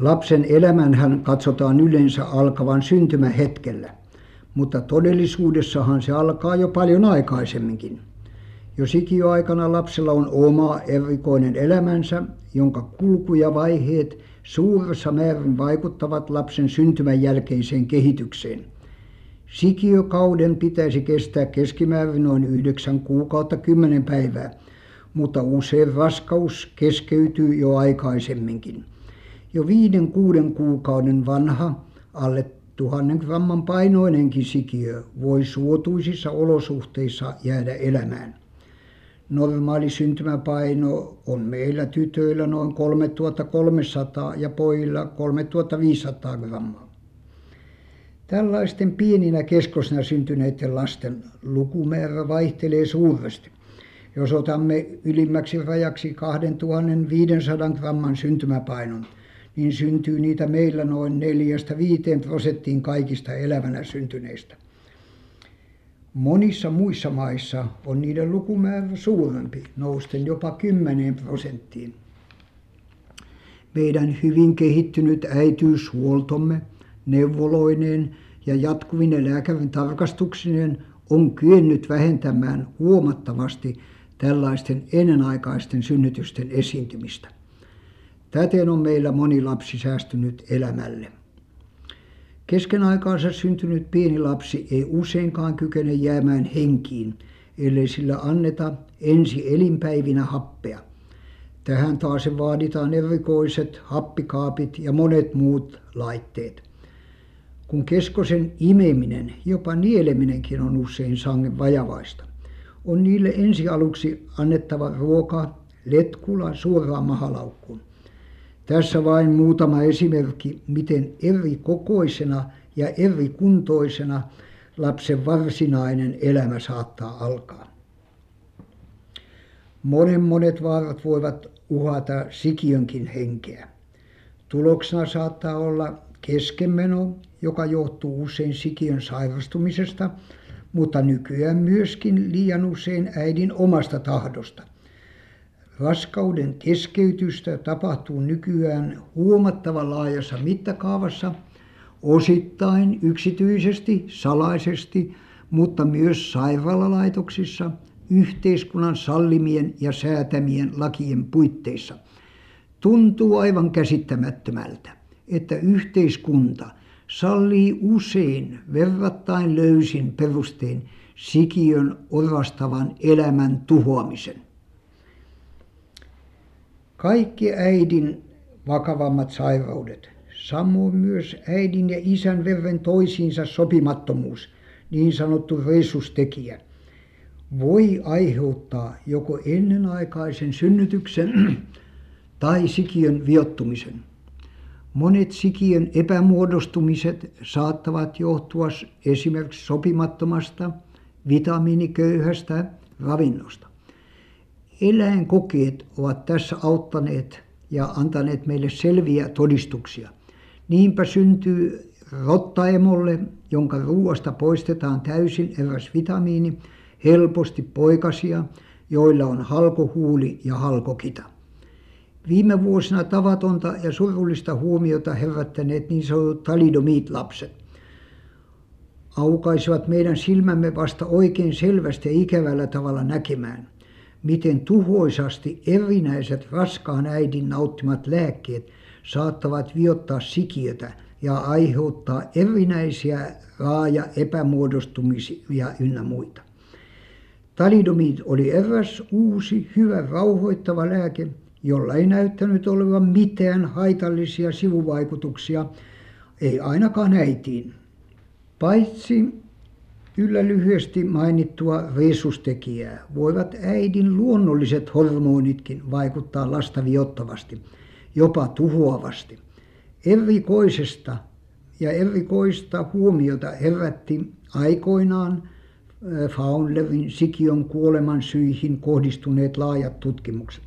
Lapsen elämänhän katsotaan yleensä alkavan syntymähetkellä, mutta todellisuudessahan se alkaa jo paljon aikaisemminkin. Jo sikiöaikana lapsella on oma erikoinen elämänsä, jonka kulku ja vaiheet suuressa määrin vaikuttavat lapsen syntymän jälkeiseen kehitykseen. Sikiökauden pitäisi kestää keskimäärin noin yhdeksän kuukautta kymmenen päivää, mutta usein raskaus keskeytyy jo aikaisemminkin. Jo viiden kuuden kuukauden vanha alle tuhannen gramman painoinenkin sikiö voi suotuisissa olosuhteissa jäädä elämään. Normaali syntymäpaino on meillä tytöillä noin 3300 ja pojilla 3500 grammaa. Tällaisten pieninä keskosina syntyneiden lasten lukumäärä vaihtelee suuresti. Jos otamme ylimmäksi rajaksi 2500 gramman syntymäpainon, niin syntyy niitä meillä noin 4-5 prosenttiin kaikista elävänä syntyneistä. Monissa muissa maissa on niiden lukumäärä suurempi, nousten jopa 10 prosenttiin. Meidän hyvin kehittynyt äitiyshuoltomme neuvoloineen ja jatkuvine lääkärin tarkastuksineen on kyennyt vähentämään huomattavasti tällaisten ennenaikaisten synnytysten esiintymistä. Täten on meillä moni lapsi säästynyt elämälle. Kesken aikaansa syntynyt pieni lapsi ei useinkaan kykene jäämään henkiin, ellei sillä anneta ensi elinpäivinä happea. Tähän taas vaaditaan erikoiset happikaapit ja monet muut laitteet. Kun keskosen imeminen, jopa nieleminenkin on usein sangen vajavaista, on niille ensi aluksi annettava ruoka letkulla suoraan mahalaukkuun. Tässä vain muutama esimerkki, miten eri kokoisena ja eri kuntoisena lapsen varsinainen elämä saattaa alkaa. Monen monet vaarat voivat uhata sikiönkin henkeä. Tuloksena saattaa olla keskenmeno, joka johtuu usein sikiön sairastumisesta, mutta nykyään myöskin liian usein äidin omasta tahdosta – Raskauden keskeytystä tapahtuu nykyään huomattavan laajassa mittakaavassa, osittain yksityisesti, salaisesti, mutta myös sairaalalaitoksissa yhteiskunnan sallimien ja säätämien lakien puitteissa. Tuntuu aivan käsittämättömältä, että yhteiskunta sallii usein verrattain löysin perustein sikiön orastavan elämän tuhoamisen. Kaikki äidin vakavammat sairaudet, samoin myös äidin ja isän verren toisiinsa sopimattomuus, niin sanottu resustekijä, voi aiheuttaa joko ennenaikaisen synnytyksen tai sikiön viottumisen. Monet sikiön epämuodostumiset saattavat johtua esimerkiksi sopimattomasta vitamiiniköyhästä ravinnosta. Eläinkokeet ovat tässä auttaneet ja antaneet meille selviä todistuksia. Niinpä syntyy rottaemolle, jonka ruoasta poistetaan täysin eräs vitamiini, helposti poikasia, joilla on halkohuuli ja halkokita. Viime vuosina tavatonta ja surullista huomiota herättäneet niin sanotut talidomit-lapset aukaisivat meidän silmämme vasta oikein selvästi ja ikävällä tavalla näkemään – miten tuhoisasti erinäiset raskaan äidin nauttimat lääkkeet saattavat viottaa sikiötä ja aiheuttaa erinäisiä raaja epämuodostumisia ynnä muita. Talidomid oli eräs uusi, hyvä rauhoittava lääke, jolla ei näyttänyt olevan mitään haitallisia sivuvaikutuksia, ei ainakaan äitiin. Paitsi Yllä lyhyesti mainittua resustekijää voivat äidin luonnolliset hormonitkin vaikuttaa lasta viottavasti, jopa tuhoavasti. Erikoisesta ja erikoista huomiota herätti aikoinaan Faunlerin sikiön kuoleman syihin kohdistuneet laajat tutkimukset.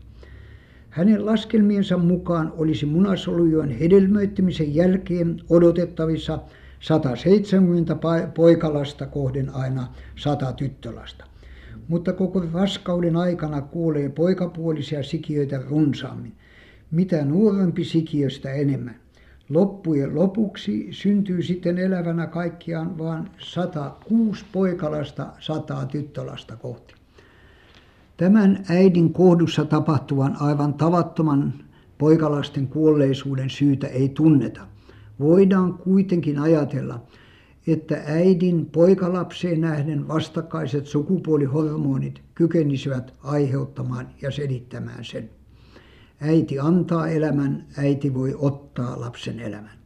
Hänen laskelmiensa mukaan olisi munasolujen hedelmöittymisen jälkeen odotettavissa 170 poikalasta kohden aina 100 tyttölasta. Mutta koko raskauden aikana kuolee poikapuolisia sikiöitä runsaammin. Mitä nuorempi sikiö, sitä enemmän. Loppujen lopuksi syntyy sitten elävänä kaikkiaan vain 106 poikalasta sataa tyttölasta kohti. Tämän äidin kohdussa tapahtuvan aivan tavattoman poikalasten kuolleisuuden syytä ei tunneta. Voidaan kuitenkin ajatella, että äidin poikalapseen nähden vastakkaiset sukupuolihormonit kykenisivät aiheuttamaan ja selittämään sen. Äiti antaa elämän, äiti voi ottaa lapsen elämän.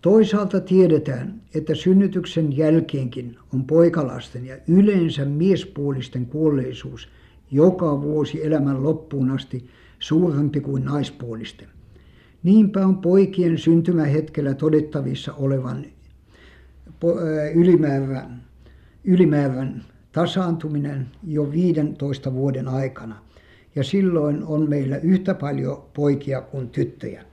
Toisaalta tiedetään, että synnytyksen jälkeenkin on poikalasten ja yleensä miespuolisten kuolleisuus joka vuosi elämän loppuun asti suurempi kuin naispuolisten. Niinpä on poikien syntymähetkellä todettavissa olevan ylimäärän, ylimäärän tasaantuminen jo 15 vuoden aikana ja silloin on meillä yhtä paljon poikia kuin tyttöjä.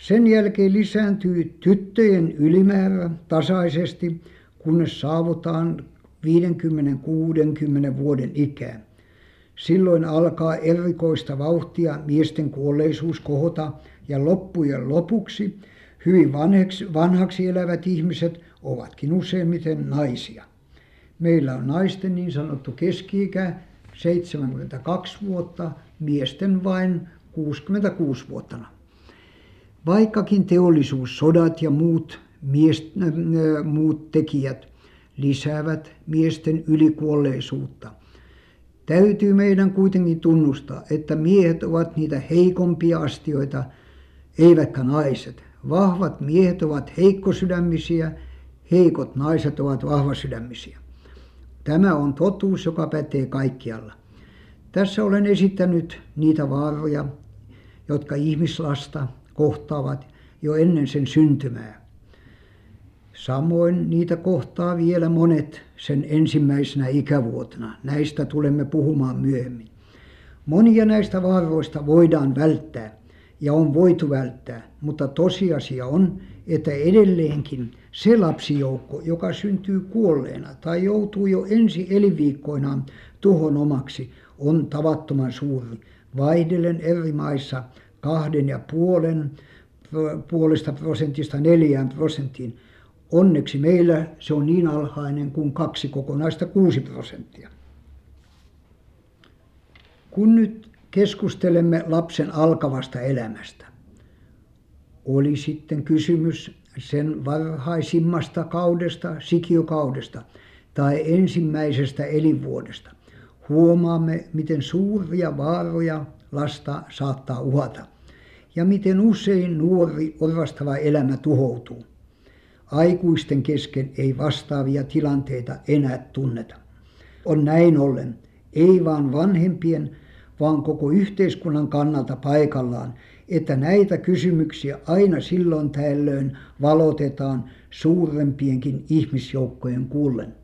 Sen jälkeen lisääntyy tyttöjen ylimäärä tasaisesti, kunnes saavutaan 50-60 vuoden ikään. Silloin alkaa erikoista vauhtia miesten kuolleisuus kohota ja loppujen lopuksi hyvin vanhaksi, elävät ihmiset ovatkin useimmiten naisia. Meillä on naisten niin sanottu keski-ikä 72 vuotta, miesten vain 66 vuotta. Vaikkakin teollisuus, sodat ja muut, mies, äh, muut tekijät lisäävät miesten ylikuolleisuutta, täytyy meidän kuitenkin tunnustaa, että miehet ovat niitä heikompia astioita, eivätkä naiset. Vahvat miehet ovat heikkosydämisiä, heikot naiset ovat vahvasydämisiä. Tämä on totuus, joka pätee kaikkialla. Tässä olen esittänyt niitä vaaroja, jotka ihmislasta kohtaavat jo ennen sen syntymää. Samoin niitä kohtaa vielä monet sen ensimmäisenä ikävuotena. Näistä tulemme puhumaan myöhemmin. Monia näistä vaaroista voidaan välttää ja on voitu välttää, mutta tosiasia on, että edelleenkin se lapsijoukko, joka syntyy kuolleena tai joutuu jo ensi elinviikkoinaan tuhon omaksi, on tavattoman suuri, vaihdellen eri maissa kahden ja puolen puolesta prosentista neljään prosenttiin. Onneksi meillä se on niin alhainen kuin kaksi kokonaista kuusi prosenttia. Kun nyt keskustelemme lapsen alkavasta elämästä, oli sitten kysymys sen varhaisimmasta kaudesta, sikiokaudesta tai ensimmäisestä elinvuodesta, huomaamme, miten suuria vaaroja lasta saattaa uhata ja miten usein nuori orastava elämä tuhoutuu. Aikuisten kesken ei vastaavia tilanteita enää tunneta. On näin ollen ei vain vanhempien, vaan koko yhteiskunnan kannalta paikallaan, että näitä kysymyksiä aina silloin tällöin valotetaan suurempienkin ihmisjoukkojen kuullen.